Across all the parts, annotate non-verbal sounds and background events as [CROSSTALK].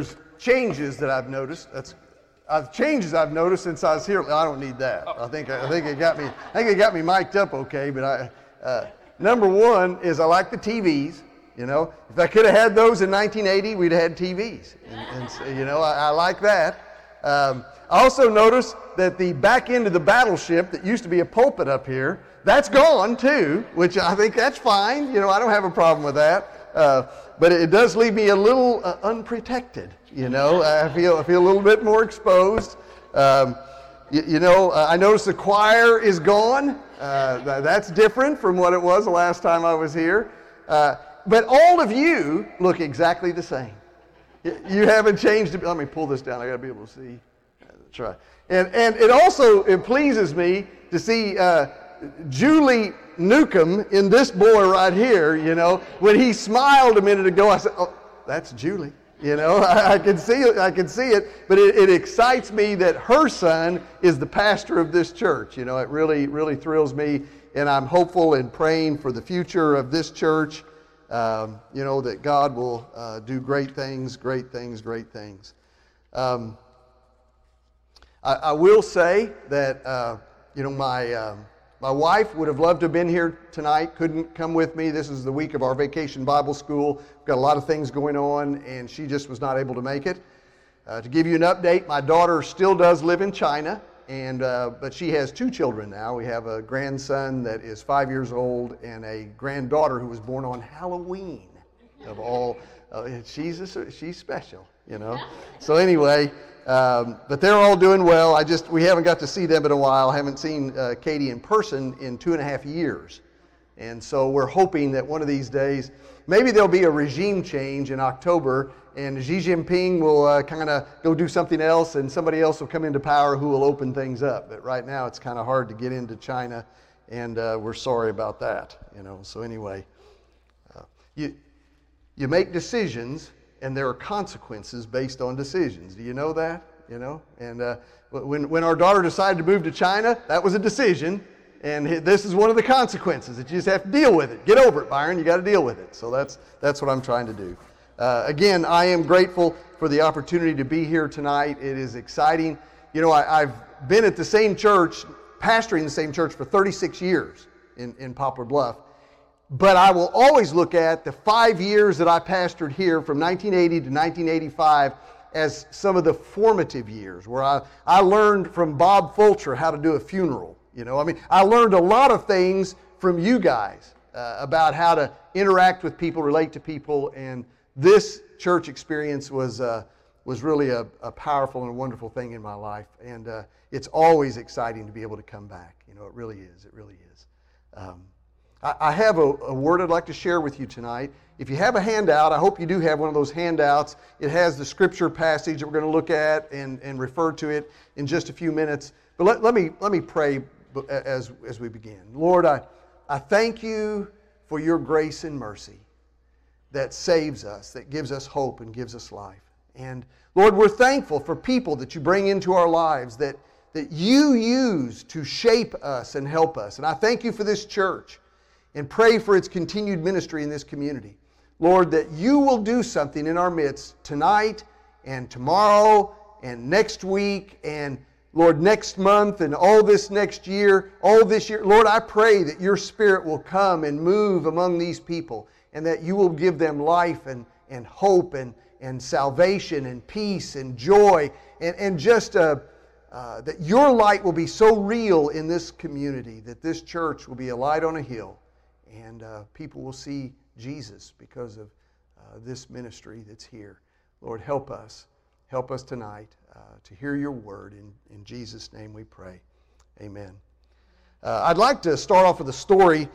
there's changes that I've noticed. That's uh, changes I've noticed since I was here. I don't need that. I think I think it got me. I think it got me mic'd up okay. But I, uh, number one is I like the TVs. You know, if I could have had those in 1980, we'd have had TVs. And, and so, you know, I, I, like that. Um, I also noticed that the back end of the battleship that used to be a pulpit up here, that's gone too, which I think that's fine. You know, I don't have a problem with that. Uh, but it does leave me a little uh, unprotected. You know, I feel, I feel a little bit more exposed. Um, you, you, know, uh, I notice the choir is gone. Uh, that's different from what it was the last time I was here. Uh, but all of you look exactly the same. You haven't changed. Let me pull this down. I got to be able to see. That's right. And, and it also it pleases me to see uh, Julie Newcomb in this boy right here. You know, when he smiled a minute ago, I said, "Oh, that's Julie." You know, [LAUGHS] I, I can see it. I can see it. But it, it excites me that her son is the pastor of this church. You know, it really, really thrills me, and I'm hopeful and praying for the future of this church. Um, you know that God will uh, do great things, great things, great things. Um, I, I, will say that uh, you know my. Um, my wife would have loved to have been here tonight, couldn't come with me. This is the week of our vacation Bible school. We've got a lot of things going on, and she just was not able to make it. Uh, to give you an update, my daughter still does live in China, and, uh, but she has two children now. We have a grandson that is five years old and a granddaughter who was born on Halloween. Of all, uh, she's, a, she's special, you know. So, anyway, um, but they're all doing well. I just we haven't got to see them in a while. I haven't seen uh, Katie in person in two and a half years, and so we're hoping that one of these days, maybe there'll be a regime change in October, and Xi Jinping will uh, kind of go do something else, and somebody else will come into power who will open things up. But right now, it's kind of hard to get into China, and uh, we're sorry about that. You know. So anyway, uh, you you make decisions and there are consequences based on decisions. Do you know that? You know, and uh, when when our daughter decided to move to China, that was a decision, and this is one of the consequences that you just have to deal with it. Get over it, Byron. You got to deal with it. So that's that's what I'm trying to do. Uh, again, I am grateful for the opportunity to be here tonight. It is exciting. You know, I, I've been at the same church, pastoring the same church for 36 years in, in Poplar Bluff. But I will always look at the five years that I pastored here from 1980 to 1985 as some of the formative years where I, I learned from Bob Fulcher how to do a funeral. You know, I mean, I learned a lot of things from you guys uh, about how to interact with people, relate to people, and this church experience was, uh, was really a, a, powerful and wonderful thing in my life. And uh, it's always exciting to be able to come back. You know, it really is. It really is. Um, I have a, a, word I'd like to share with you tonight. If you have a handout, I hope you do have one of those handouts. It has the scripture passage that we're going to look at and, and refer to it in just a few minutes. But let, let, me, let me pray as, as we begin. Lord, I, I thank you for your grace and mercy that saves us, that gives us hope and gives us life. And Lord, we're thankful for people that you bring into our lives that, that you use to shape us and help us. And I thank you for this church and pray for its continued ministry in this community. Lord, that you will do something in our midst tonight and tomorrow and next week and Lord, next month and all this next year, all this year. Lord, I pray that your spirit will come and move among these people and that you will give them life and, and hope and, and salvation and peace and joy and, and just uh, uh, that your light will be so real in this community that this church will be a light on a hill and uh, people will see Jesus because of uh, this ministry that's here. Lord, help us. Help us tonight uh, to hear your word. In, in Jesus' name we pray. Amen. Uh, I'd like to start off with a story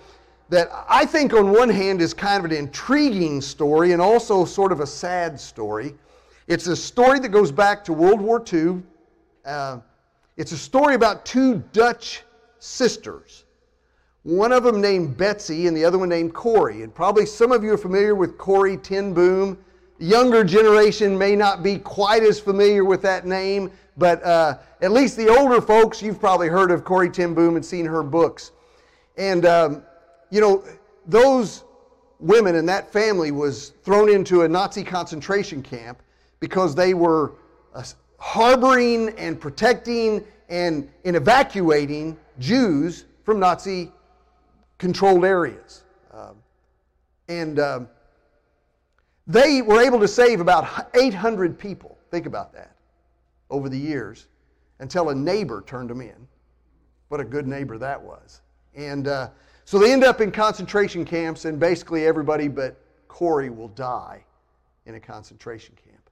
that I think, on one hand, is kind of an intriguing story and also sort of a sad story. It's a story that goes back to World War II. Uh, it's a story about two Dutch sisters one of them named Betsy and the other one named Corrie. And probably some of you are familiar with Corrie ten Boom. Younger generation may not be quite as familiar with that name, but uh, at least the older folks, you've probably heard of Corrie ten Boom and seen her books. And, um, you know, those women and that family was thrown into a Nazi concentration camp because they were uh, harboring and protecting and, and evacuating Jews from Nazi controlled areas. Um, and um, they were able to save about 800 people. Think about that over the years until a neighbor turned them in. What a good neighbor that was. And uh, so they end up in concentration camps, and basically everybody but Corrie will die in a concentration camp.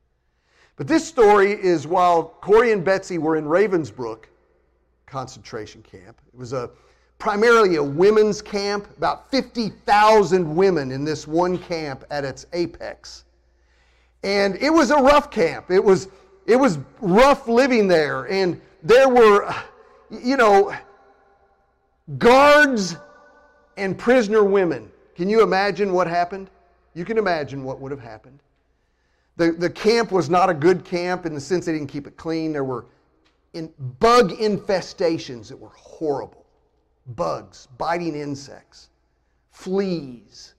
But this story is while Corrie and Betsy were in Ravensbrück concentration camp. It was a primarily a women's camp, about 50,000 women in this one camp at its apex. And it was a rough camp. It was it was rough living there and there were you know guards and prisoner women. Can you imagine what happened? You can imagine what would have happened. The, the camp was not a good camp in the sense they didn't keep it clean. There were in, bug infestations that were horrible bugs, biting insects, fleas,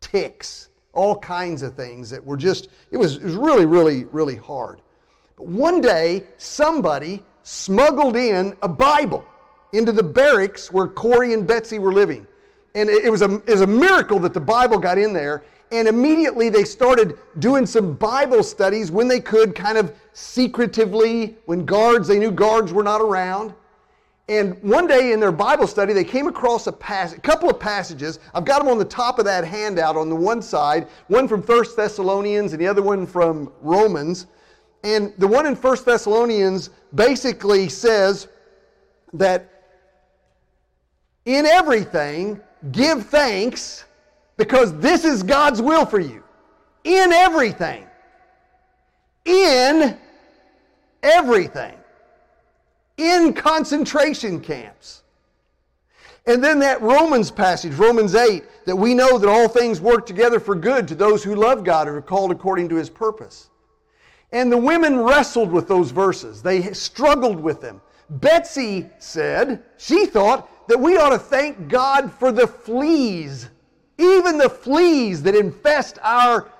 ticks, all kinds of things that were just, it was, it was really, really, really hard. But one day, somebody smuggled in a Bible into the barracks where Corrie and Betsy were living. And it was, a, it was a miracle that the Bible got in there. And immediately they started doing some Bible studies when they could, kind of secretively, when guards, they knew guards were not around. And one day in their Bible study, they came across a, pass- a couple of passages. I've got them on the top of that handout on the one side, one from 1 Thessalonians and the other one from Romans. And the one in 1 Thessalonians basically says that in everything, give thanks because this is God's will for you. In everything. In everything. In concentration camps. And then that Romans passage, Romans 8, that we know that all things work together for good to those who love God and are called according to his purpose. And the women wrestled with those verses, they struggled with them. Betsy said, she thought that we ought to thank God for the fleas, even the fleas that infest our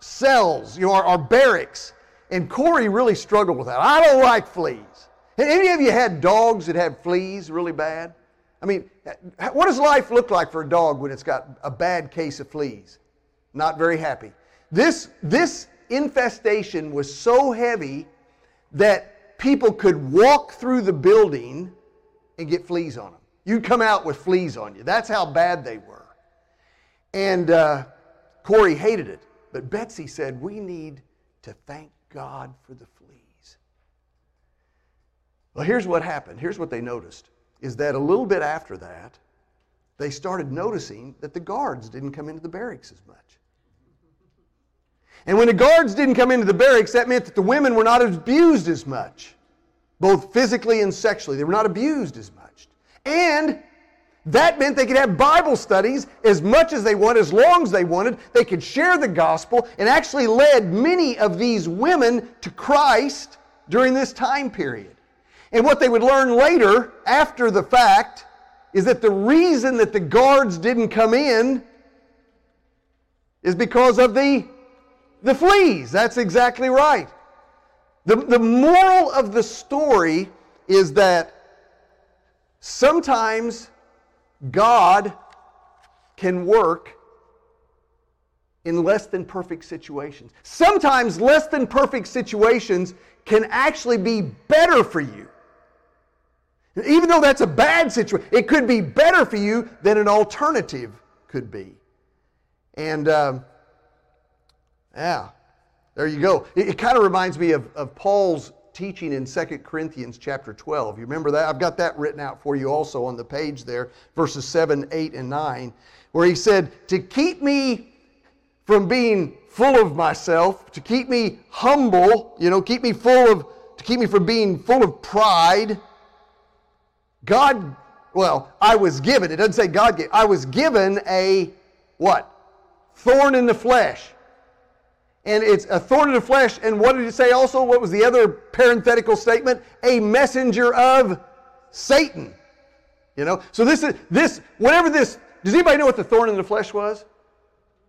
cells, you know, our, our barracks. And Corrie really struggled with that. I don't like fleas. Any of you had dogs that had fleas really bad? I mean, what does life look like for a dog when it's got a bad case of fleas? Not very happy. This, this infestation was so heavy that people could walk through the building and get fleas on them. You'd come out with fleas on you. That's how bad they were. And uh, Corrie hated it. But Betsy said, We need to thank God for the fleas. Well, here's what happened. Here's what they noticed is that a little bit after that, they started noticing that the guards didn't come into the barracks as much. And when the guards didn't come into the barracks, that meant that the women were not abused as much, both physically and sexually. They were not abused as much. And that meant they could have Bible studies as much as they wanted, as long as they wanted. They could share the gospel and actually led many of these women to Christ during this time period. And what they would learn later, after the fact, is that the reason that the guards didn't come in is because of the, the fleas. That's exactly right. The, the moral of the story is that Sometimes God can work in less than perfect situations. Sometimes less than perfect situations can actually be better for you. Even though that's a bad situation, it could be better for you than an alternative could be. And um, yeah, there you go. It, it kind of reminds me of, of Paul's teaching in 2 Corinthians chapter 12. You remember that? I've got that written out for you also on the page there, verses 7, 8, and 9, where he said, To keep me from being full of myself, to keep me humble, you know, keep me full of, to keep me from being full of pride, God, well, I was given, it doesn't say God gave, I was given a what? Thorn in the flesh and it's a thorn in the flesh. And what did it say also? What was the other parenthetical statement? A messenger of Satan. You know? So this is this, whatever this, does anybody know what the thorn in the flesh was?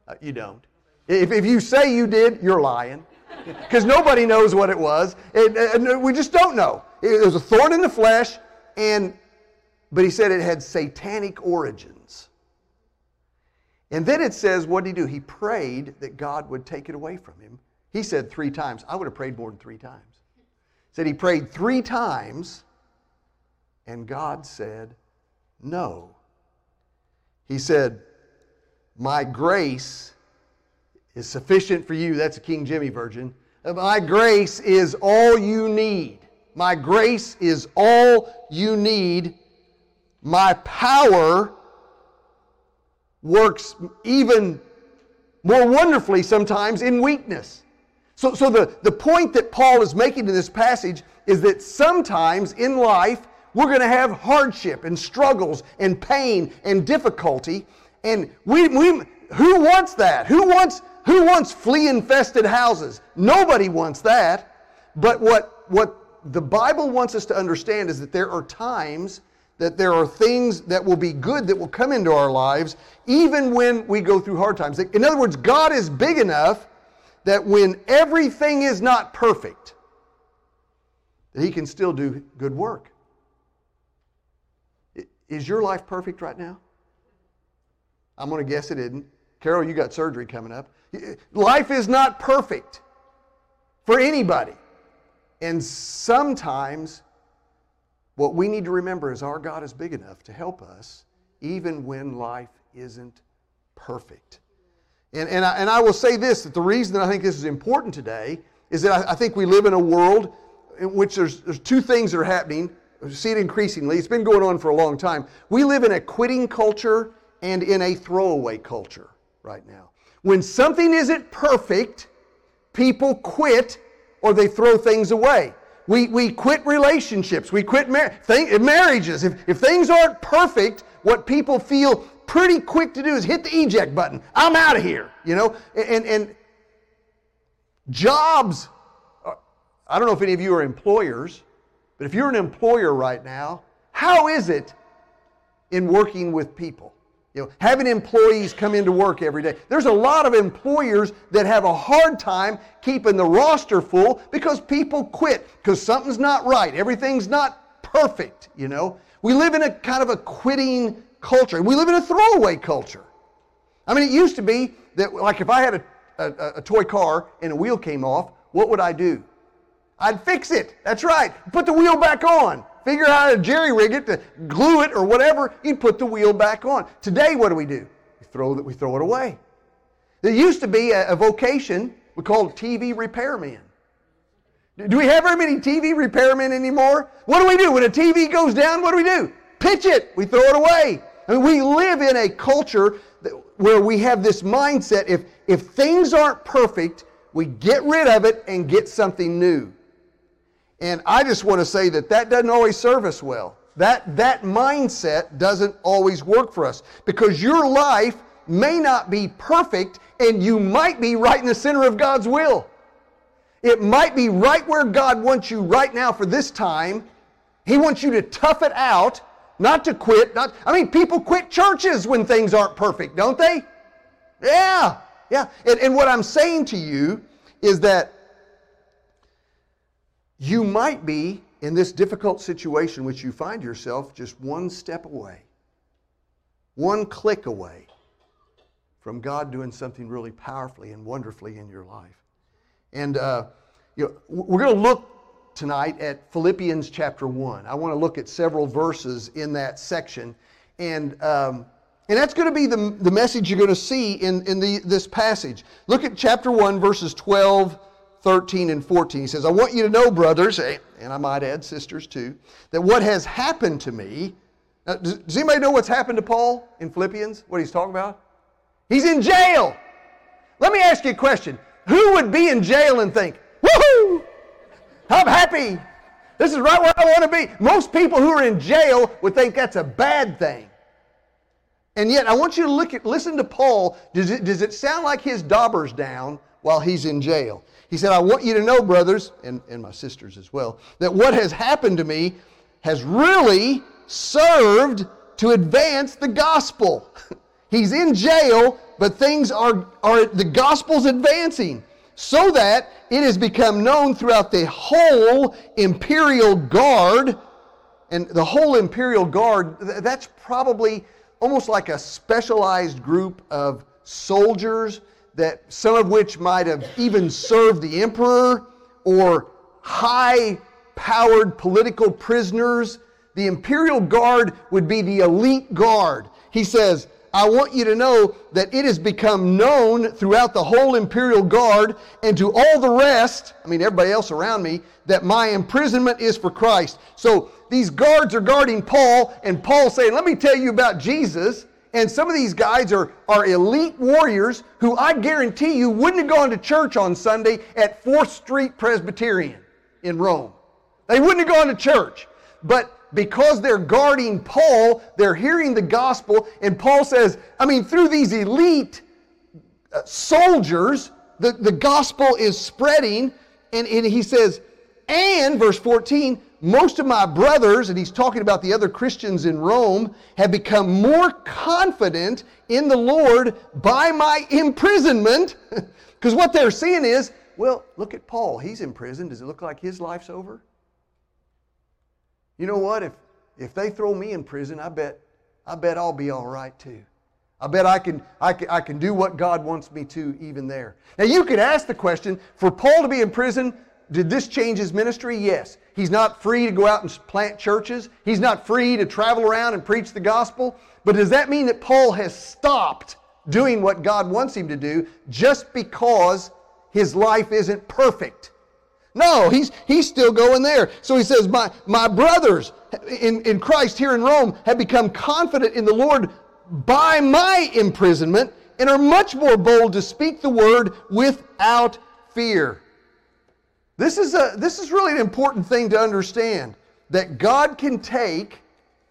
Uh, you don't. If, if you say you did, you're lying. [LAUGHS] because nobody knows what it was. It, we just don't know. It was a thorn in the flesh, and but he said it had satanic origins. And then it says, what did he do? He prayed that God would take it away from him. He said three times. I would have prayed more than three times. He Said he prayed three times, and God said, No. He said, My grace is sufficient for you. That's a King Jimmy version. My grace is all you need. My grace is all you need. My power works even more wonderfully sometimes in weakness. So, so the, the point that Paul is making in this passage is that sometimes in life we're going to have hardship and struggles and pain and difficulty. And we, we, who wants that? Who wants, who wants flea infested houses? Nobody wants that. But what, what the Bible wants us to understand is that there are times that there are things that will be good that will come into our lives even when we go through hard times. In other words, God is big enough that when everything is not perfect, that He can still do good work. Is your life perfect right now? I'm going to guess it isn't. Carol, you got surgery coming up. Life is not perfect for anybody. And sometimes what we need to remember is our God is big enough to help us even when life isn't perfect. And, and, I, and I will say this that the reason that I think this is important today is that I, I think we live in a world in which there's, there's two things that are happening. We see it increasingly. It's been going on for a long time. We live in a quitting culture and in a throwaway culture right now. When something isn't perfect, people quit or they throw things away. We, we quit relationships. We quit mar- marriages. If, if things aren't perfect, what people feel pretty quick to do is hit the eject button. I'm out of here, you know? And, and jobs, uh, I don't know if any of you are employers, but if you're an employer right now, how is it in working with people? You know, having employees come into work every day. There's a lot of employers that have a hard time keeping the roster full because people quit because something's not right. Everything's not perfect, you know. We live in a kind of a quitting culture. We live in a throwaway culture. I mean, it used to be that, like, if I had a, a, a toy car and a wheel came off, what would I do? I'd fix it. That's right. Put the wheel back on. Figure out how to jerry rig it to glue it or whatever. You'd put the wheel back on. Today, what do we do? We throw, we throw it away. There used to be a, a vocation we called TV repairmen. Do we have very many TV repairmen anymore? What do we do? When a TV goes down, what do we do? Pitch it. We throw it away. I mean, we live in a culture that, where we have this mindset if, if things aren't perfect, we get rid of it and get something new. And I just want to say that that doesn't always serve us well. That, that mindset doesn't always work for us because your life may not be perfect and you might be right in the center of God's will. It might be right where God wants you right now for this time. He wants you to tough it out, not to quit. Not, I mean, people quit churches when things aren't perfect, don't they? Yeah, yeah. And, and what I'm saying to you is that you might be in this difficult situation which you find yourself just one step away, one click away from God doing something really powerfully and wonderfully in your life. And uh, you know, we're going to look tonight at Philippians chapter 1. I want to look at several verses in that section. And, um, and that's going to be the, the message you're going to see in, in the, this passage. Look at chapter 1, verses 12 13 and 14. He says, I want you to know, brothers, eh, and I might add sisters too, that what has happened to me. Now, does, does anybody know what's happened to Paul in Philippians? What he's talking about? He's in jail. Let me ask you a question. Who would be in jail and think, woohoo, I'm happy. This is right where I want to be. Most people who are in jail would think that's a bad thing. And yet, I want you to look at, listen to Paul. Does it, does it sound like his dauber's down while he's in jail? He said, I want you to know, brothers, and, and my sisters as well, that what has happened to me has really served to advance the gospel. [LAUGHS] He's in jail, but things are, are the gospel's advancing. so that it has become known throughout the whole imperial guard. And the whole imperial guard, that's probably almost like a specialized group of soldiers that some of which might have even served the emperor or high powered political prisoners. The imperial guard would be the elite guard. He says, I want you to know that it has become known throughout the whole imperial guard and to all the rest, I mean, everybody else around me, that my imprisonment is for Christ. So these guards are guarding Paul, and Paul saying, Let me tell you about Jesus. And some of these guys are, are elite warriors who I guarantee you wouldn't have gone to church on Sunday at 4th Street Presbyterian in Rome. They wouldn't have gone to church. But because they're guarding Paul, they're hearing the gospel, and Paul says, I mean, through these elite uh, soldiers, the, the gospel is spreading, and, and he says, and, verse 14, most of my brothers, and he's talking about the other Christians in Rome, have become more confident in the Lord by my imprisonment. [LAUGHS] Because what they're seeing is, well, look at Paul. He's in prison. Does it look like his life's over? You know what? If, if they throw me in prison, I bet, I bet I'll be all right too. I bet I can, I, can, I can do what God wants me to even there. Now, you could ask the question for Paul to be in prison, did this change his ministry? Yes. He's not free to go out and plant churches. He's not free to travel around and preach the gospel. But does that mean that Paul has stopped doing what God wants him to do just because his life isn't perfect? No, he's, he's still going there. So he says, My, my brothers in, in Christ here in Rome have become confident in the Lord by my imprisonment and are much more bold to speak the word without fear. This is, a, this is really an important thing to understand that God can take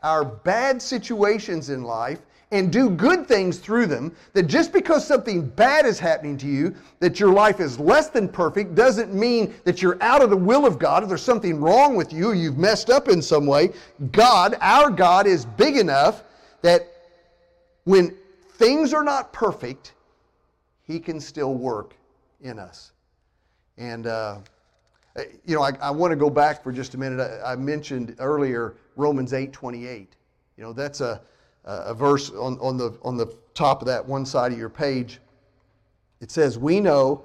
our bad situations in life and do good things through them, that just because something bad is happening to you, that your life is less than perfect, doesn't mean that you're out of the will of God, or there's something wrong with you, or you've messed up in some way. God, our God, is big enough that when things are not perfect, He can still work in us. And, uh, Uh, you know, I, I want to go back for just a minute. I, I, mentioned earlier Romans 8 28. You know, that's a, a verse on, on, the, on the top of that one side of your page. It says, We know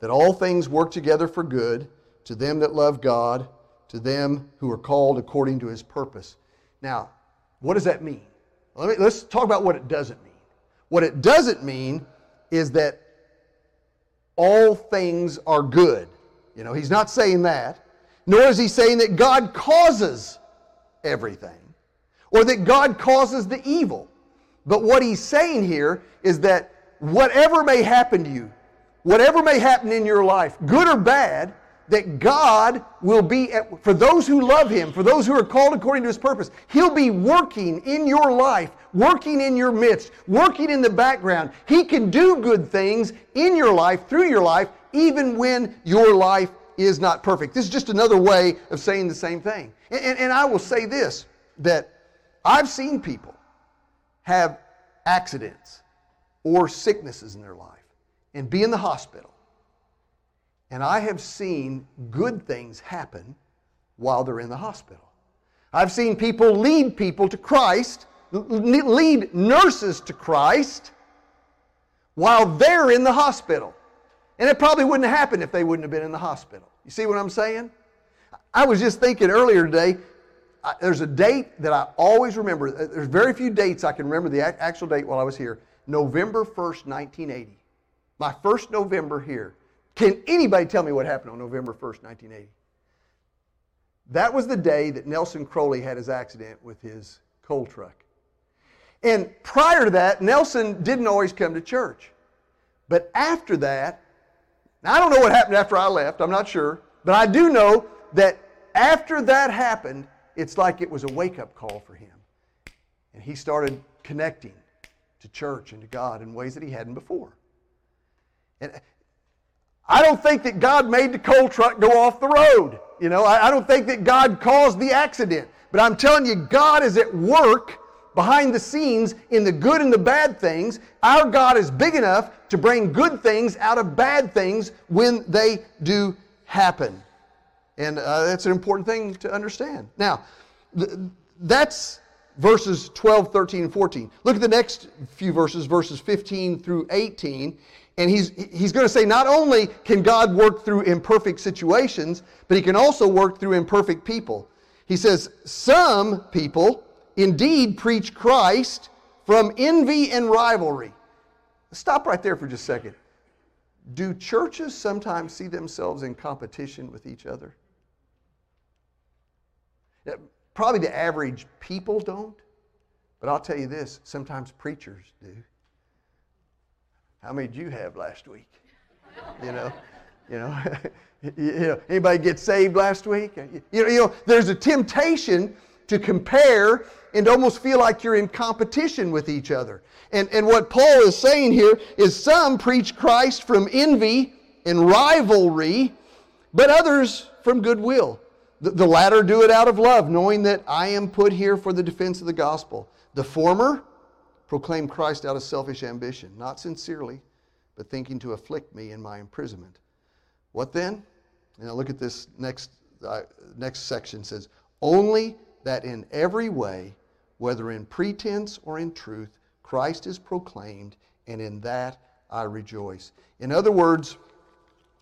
that all things work together for good to them that love God, to them who are called according to his purpose. Now, what does that mean? Let me, let's talk about what it doesn't mean. What it doesn't mean is that all things are good. You know, he's not saying that. Nor is he saying that God causes everything or that God causes the evil. But what he's saying here is that whatever may happen to you, whatever may happen in your life, good or bad, that God will be, at, for those who love Him, for those who are called according to His purpose, He'll be working in your life, working in your midst, working in the background. He can do good things in your life, through your life, even when your life is not perfect. This is just another way of saying the same thing. And, and, and I will say this that I've seen people have accidents or sicknesses in their life and be in the hospital. And I have seen good things happen while they're in the hospital. I've seen people lead people to Christ, lead nurses to Christ while they're in the hospital. And it probably wouldn't have happened if they wouldn't have been in the hospital. You see what I'm saying? I was just thinking earlier today, I, there's a date that I always remember. Uh, there's very few dates I can remember the actual date while I was here. November 1st, 1980. My first November here. Can anybody tell me what happened on November 1st, 1980? That was the day that Nelson Crowley had his accident with his coal truck. And prior to that, Nelson didn't always come to church. But after that, now, I don't know what happened after I left, I'm not sure, but I do know that after that happened, it's like it was a wake up call for him. And he started connecting to church and to God in ways that he hadn't before. And uh, I don't think that God made the coal truck go off the road. You know, I, I don't think that God caused the accident. But I'm telling you, God is at work behind the scenes in the good and the bad things. Our God is big enough to bring good things out of bad things when they do happen. And uh, that's an important thing to understand. Now, th- that's verses 12, 13, and 14. Look at the next few verses, verses 15 through 18. And he's, he's going to say not only can God work through imperfect situations, but he can also work through imperfect people. He says, Some people indeed preach Christ from envy and rivalry. Stop right there for just a second. Do churches sometimes see themselves in competition with each other? Probably the average people don't, but I'll tell you this sometimes preachers do. How many did you have last week? You know, you know, [LAUGHS] you know anybody get saved last week? You know, you know, there's a temptation to compare and almost feel like you're in competition with each other. And, and what Paul is saying here is some preach Christ from envy and rivalry, but others from goodwill. The, the latter do it out of love, knowing that I am put here for the defense of the gospel. The former proclaim Christ out of selfish ambition, not sincerely, but thinking to afflict me in my imprisonment. What then? Now look at this next, uh, next section says, Only that in every way, whether in pretense or in truth, Christ is proclaimed, and in that I rejoice. In other words,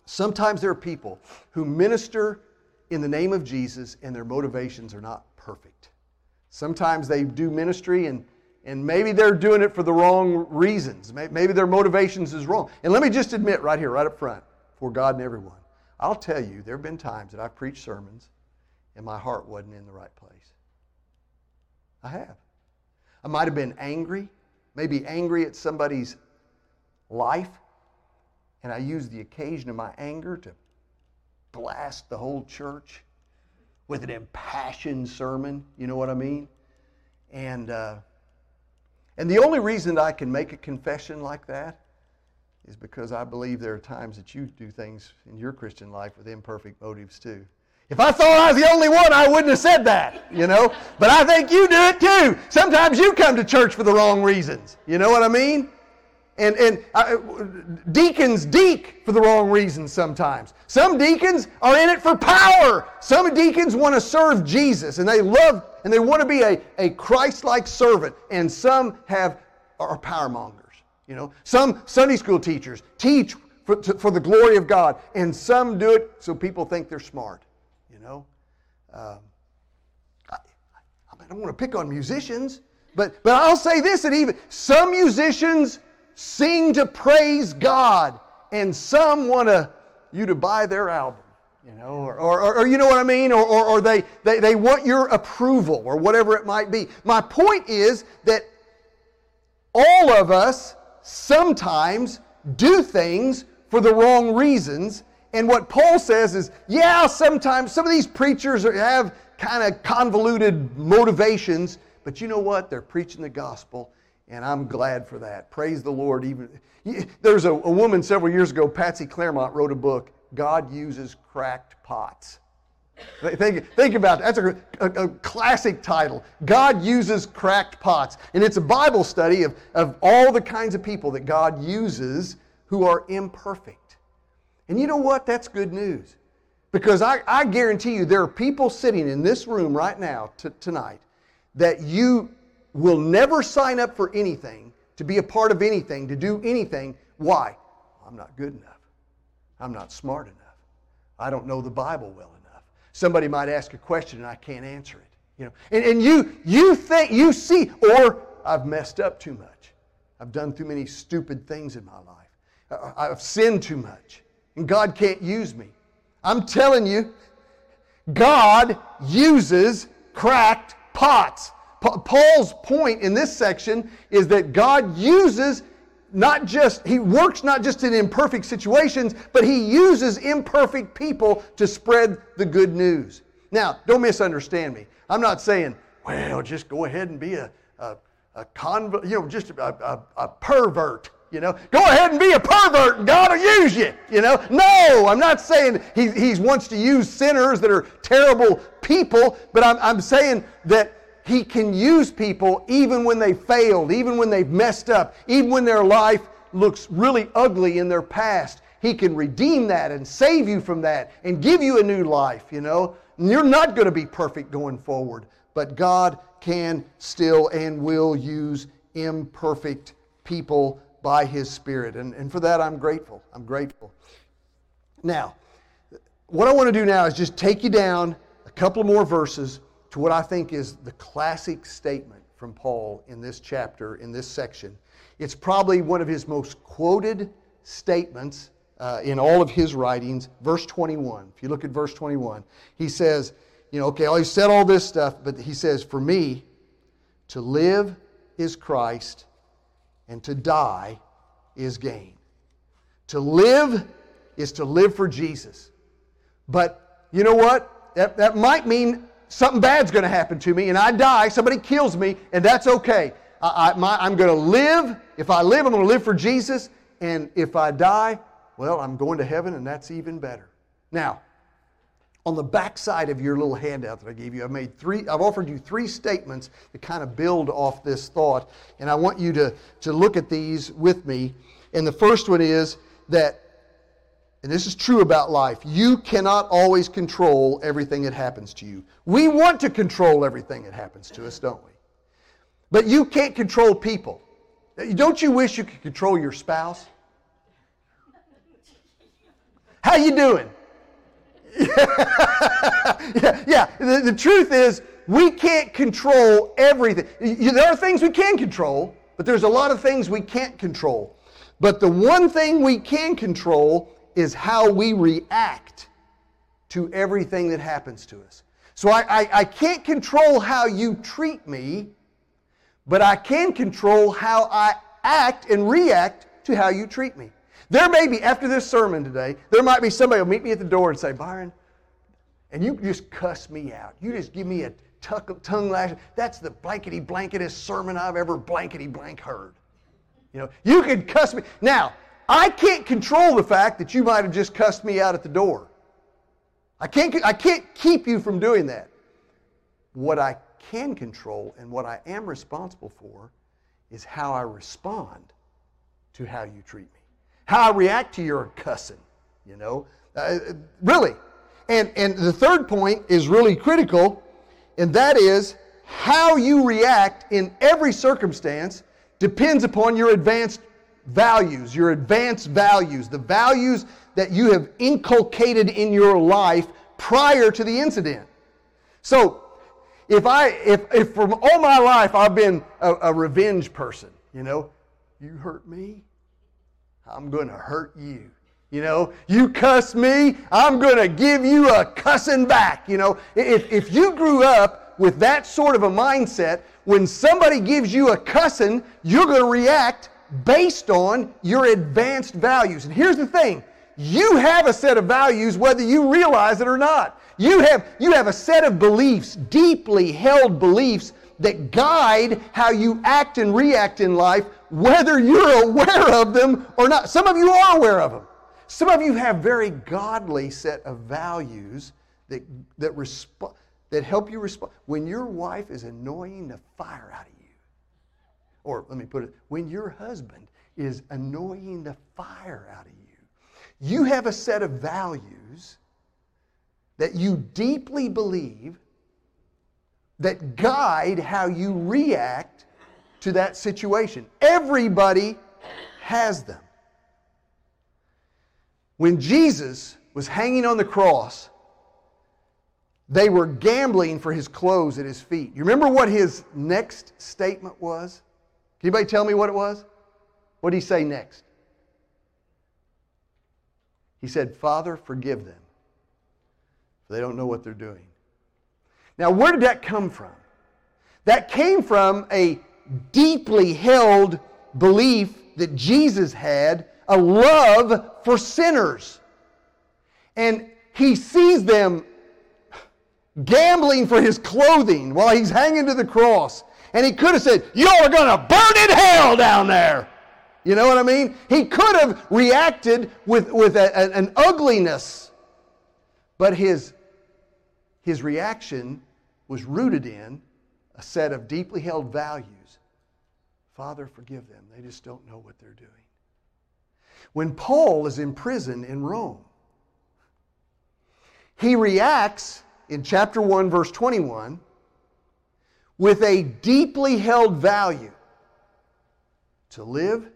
sometimes there are people who minister in the name of Jesus and their motivations are not perfect. Sometimes they do ministry and, and maybe they're doing it for the wrong reasons. Maybe their motivations is wrong. And let me just admit right here, right up front, for God and everyone, I'll tell you, there have been times that I've preached sermons and my heart wasn't in the right place. I have. I might have been angry, maybe angry at somebody's life, and I used the occasion of my anger to blast the whole church with an impassioned sermon. You know what I mean? And, uh, and the only reason I can make a confession like that is because I believe there are times that you do things in your Christian life with imperfect motives too. If I thought I was the only one, I wouldn't have said that, you know? But I think you do it too. Sometimes you come to church for the wrong reasons. You know what I mean? And, and uh, deacons deek for the wrong reasons sometimes. Some deacons are in it for power. Some deacons want to serve Jesus and they love and they want to be a, a Christ like servant. And some have are power mongers. You know, some Sunday school teachers teach for, to, for the glory of God, and some do it so people think they're smart. Um, I, I don't want to pick on musicians, but but I'll say this: that even some musicians sing to praise God, and some want to, you to buy their album. You know, or, or, or you know what I mean? Or, or, or they, they, they want your approval or whatever it might be. My point is that all of us sometimes do things for the wrong reasons. And what Paul says is, yeah, sometimes some of these preachers have kind of convoluted motivations, but you know what? They're preaching the gospel and I'm glad for that. Praise the Lord. Even there's a, a woman several years ago, Patsy Clairmont, wrote a book. God uses cracked pots. Think, think about that. That's a, a, a, classic title. God uses cracked pots. And it's a Bible study of, of all the kinds of people that God uses who are imperfect. And you know what? That's good news. Because I, I guarantee you, there are people sitting in this room right now, t- tonight, that you will never sign up for anything, to be a part of anything, to do anything. Why? I'm not good enough. I'm not smart enough. I don't know the Bible well enough. Somebody might ask a question and I can't answer it. You know, and, and you you think you see, or I've messed up too much. I've done too many stupid things in my life. I've sinned too much. And God can't use me. I'm telling you, God uses cracked pots. Paul's point in this section is that God uses not just, he works not just in imperfect situations, but he uses imperfect people to spread the good news. Now, don't misunderstand me. I'm not saying, well, just go ahead and be a, a, a you know, just a, a, a pervert you know go ahead and be a pervert and god will use you you know no i'm not saying he, he wants to use sinners that are terrible people but i'm, I'm saying that He can use people even when they failed, even when they've messed up, even when their life looks really ugly in their past. He can redeem that and save you from that and give you a new life, you know. And you're not going to be perfect going forward, but God can still and will use imperfect people by His Spirit. And, and for that, I'm grateful. I'm grateful. Now, what I want to do now is just take you down a couple more verses to what I think is the classic statement from Paul in this chapter, in this section. It's probably one of his most quoted statements uh, in all of his writings. Verse 21. If you look at verse 21, he says, you know, okay, he said all this stuff, but he says, For me, to live is Christ, and to die is gain. To live is to live for Jesus. But you know what? That, that might mean something bad's going to happen to me and I die, somebody kills me, and that's okay. I, am going to live. If I live, I'm going to live for Jesus. And if I die, well, I'm going to heaven, and that's even better. Now, on the back side of your little handout that I gave you, I've made three, I've offered you three statements that kind of build off this thought. And I want you to, to look at these with me. And the first one is that, and this is true about life, you cannot always control everything that happens to you. We want to control everything that happens to us, don't we? But you can't control people. Don't you wish you could control your spouse? How you doing? [LAUGHS] yeah, yeah. The, the, truth is, we can't control everything. There are things we can control, but there's a lot of things we can't control. But the one thing we can control is how we react to everything that happens to us. So I, I, I can't control how you treat me, but I can control how I act and react to how you treat me. There may be, after this sermon today, there might be somebody who'll meet me at the door and say, Byron, and you just cuss me out. You just give me a tuck, tongue lash. That's the blankety blanketest sermon I've ever blankety blank heard. You know, you could cuss me. Now, I can't control the fact that you might have just cussed me out at the door. I can't, I can't keep you from doing that. What I can control and what I am responsible for is how I respond to how you treat me how I react to your cussing, you know. Uh, really. And, and the third point is really critical, and that is how you react in every circumstance depends upon your advanced values, your advanced values, the values that you have inculcated in your life prior to the incident. So, if I, if, if from all my life I've been a, a revenge person, you know, you hurt me, I'm going to hurt you. You know, you cuss me, I'm going to give you a cussing back. You know, if, if you grew up with that sort of a mindset, when somebody gives you a cussing, you're going to react based on your advanced values. And here's the thing you have a set of values whether you realize it or not. You have, you have a set of beliefs, deeply held beliefs, that guide how you act and react in life whether you're aware of them or not. Some of you are aware of them. Some of you have very godly set of values that, that, resp- that help you respond. When your wife is annoying the fire out of you, or let me put it, when your husband is annoying the fire out of you, you have a set of values that you deeply believe that guide how you react to that situation. Everybody has them. When Jesus was hanging on the cross, they were gambling for his clothes at his feet. You remember what his next statement was? Can anybody tell me what it was? What did he say next? He said, Father, forgive them, for they don't know what they're doing. Now, where did that come from? That came from a deeply held belief that Jesus had a love for sinners. And he sees them gambling for his clothing while he's hanging to the cross. And he could have said, You're going to burn in hell down there. You know what I mean? He could have reacted with, with a, a, an ugliness. But his, his reaction was rooted in a set of deeply held values, Father, forgive them. They just don't know what they're doing. When Paul is in prison in Rome, he reacts in chapter 1, verse 21, with a deeply held value. To live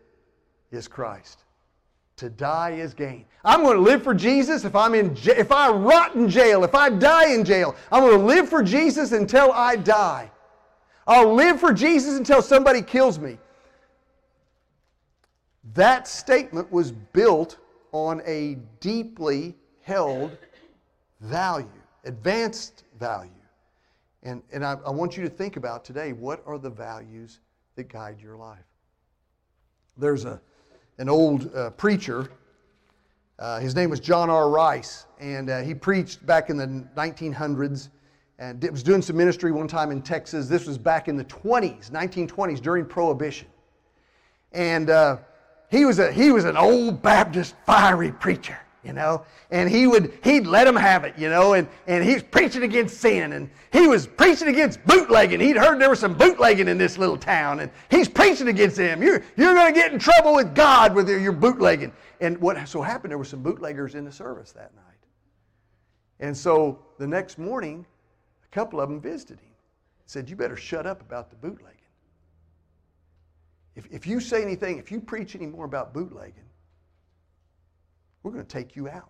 is Christ. To die is gain. I'm going to live for Jesus if I'm in if I rot in jail, if I die in jail. I'm going to live for Jesus until I die. I'll live for Jesus until somebody kills me. That statement was built on a deeply held value, advanced value. And, and I, I want you to think about today what are the values that guide your life? There's a, an old uh, preacher. Uh, his name was John R. Rice, and uh, he preached back in the 1900s and was doing some ministry one time in Texas. This was back in the 20s, 1920s, during Prohibition. And uh, he, was a, he was an old Baptist fiery preacher you know? And he would he'd let them have it you know? And, and he's preaching against sin. And he was preaching against bootlegging. He'd heard there was some bootlegging in this little town. And he's preaching against them. You're, you're going to get in trouble with god with your, your bootlegging. And what so happened there were some bootleggers in the service that night. And so the next morning a couple of them visited him said you better shut up about the bootlegging if, if you say anything if you preach any more about bootlegging we're going to take you out.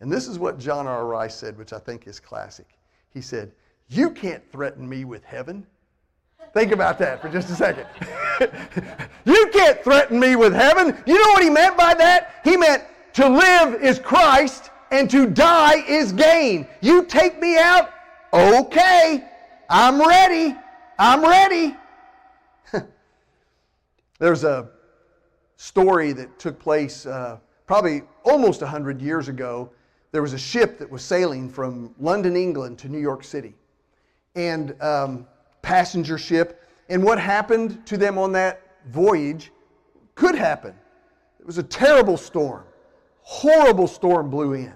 And this is what John R. Rice said, which I think is classic. He said, You can't threaten me with heaven. Think about that for just a second. [LAUGHS] you can't threaten me with heaven. You know what he meant by that? He meant to live is Christ and to die is gain. You take me out, okay, I'm ready. I'm ready. [LAUGHS] There's a story that took place uh, probably almost 100 years ago. There was a ship that was sailing from London, England to New York City, and um, passenger ship. And what happened to them on that voyage could happen. It was a terrible storm, horrible storm blew in.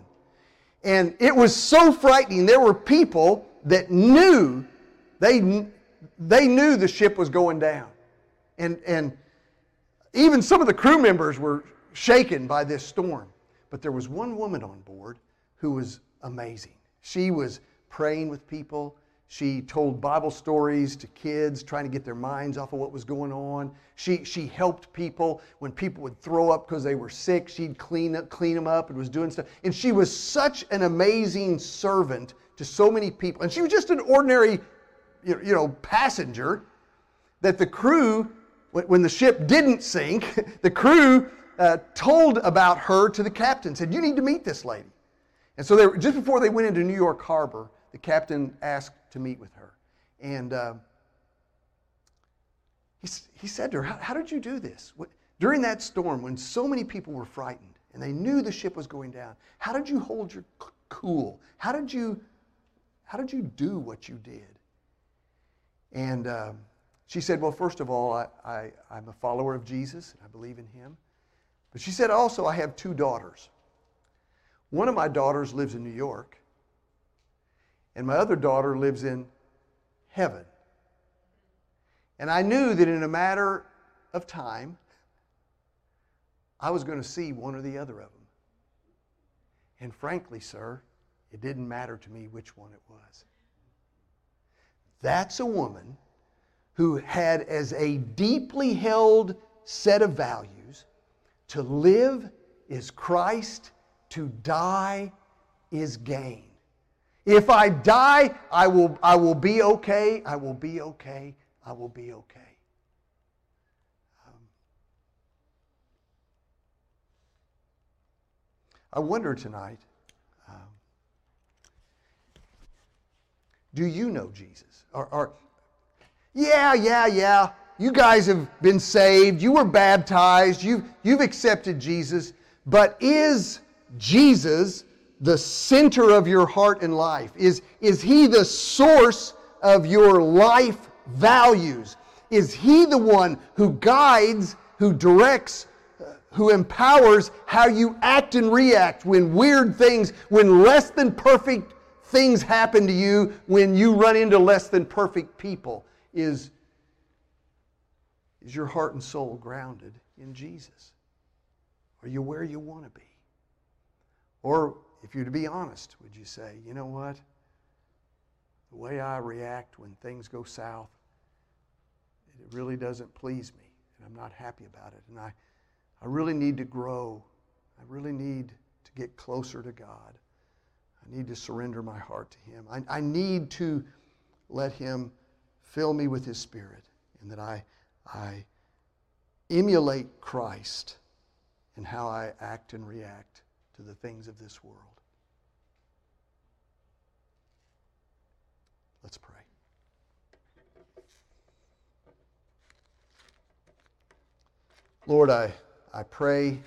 And it was so frightening. There were people that knew, they, they knew the ship was going down. And, and even some of the crew members were shaken by this storm. But there was one woman on board who was amazing. She was praying with people. She told Bible stories to kids, trying to get their minds off of what was going on. She, she helped people when people would throw up because they were sick. She'd clean, up, clean them up and was doing stuff. And she was such an amazing servant to so many people. And she was just an ordinary, you know, passenger that the crew when the ship didn't sink, [LAUGHS] the crew uh, told about her to the captain, said, You need to meet this lady. And so, they just before they went into New York Harbor, the captain asked to meet with her. And uh, he, he said to her, how, how did you do this? What, during that storm, when so many people were frightened and they knew the ship was going down, how did you hold your cool? How did you, how did you do what you did? And. Um, she said, Well, first of all, I, I, I'm a follower of Jesus and I believe in him. But she said, Also, I have two daughters. One of my daughters lives in New York, and my other daughter lives in heaven. And I knew that in a matter of time, I was going to see one or the other of them. And frankly, sir, it didn't matter to me which one it was. That's a woman who had as a deeply held set of values to live is Christ, to die is gain. If I die, I will, I will be okay, I will be okay, I will be okay. Um, I wonder tonight um, do you know Jesus? Or, or yeah, yeah, yeah. You guys have been saved. You were baptized. You've, you've accepted Jesus. But is Jesus the center of your heart and life? Is, is He the source of your life values? Is He the one who guides, who directs, uh, who empowers how you act and react when weird things, when less than perfect things happen to you when you run into less than perfect people is, is your heart and soul grounded in Jesus? Are you where you want to be? Or if you're to be honest, would you say, you know what? The way I react when things go south, it really doesn't please me, and I'm not happy about it. And I, I really need to grow. I really need to get closer to God. I need to surrender my heart to Him. I, I need to let Him fill me with His Spirit, and that I, I emulate Christ in how I act and react the things of this world. Let's pray. Lord, I, I pray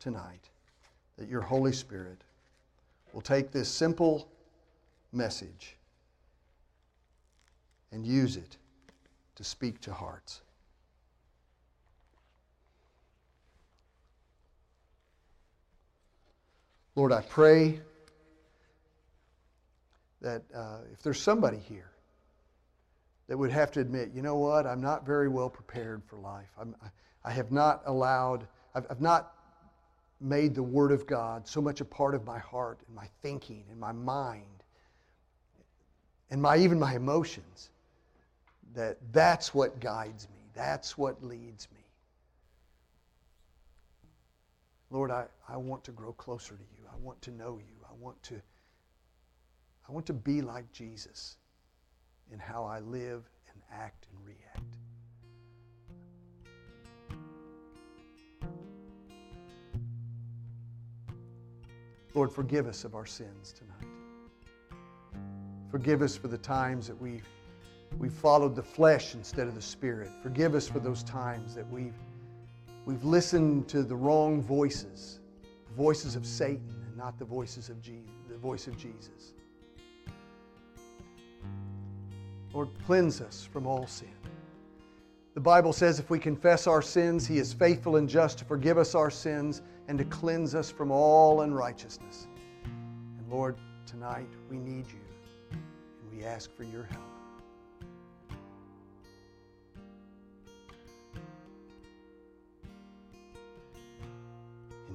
tonight that your Holy Spirit will take this simple message and use it to speak to hearts. Lord, I pray that uh, if there's somebody here that would have to admit, you know what, I'm not very well prepared for life. I'm, I, have not allowed, I've, I've not made the Word of God so much a part of my heart and my thinking and my mind and my, even my emotions that that's what guides me, that's what leads me. Lord, I, I want to grow closer to you. I want to know you. I want to, I want to be like Jesus in how I live and act and react. Lord, forgive us of our sins tonight. Forgive us for the times that we've, we followed the flesh instead of the spirit. Forgive us for those times that we've, we've listened to the wrong voices, the voices of Satan and not the voices of Jesus, the voice of Jesus. Lord, cleanse us from all sin. The Bible says if we confess our sins, He is faithful and just to forgive us our sins and to cleanse us from all unrighteousness. And Lord, tonight we need you and we ask for your help.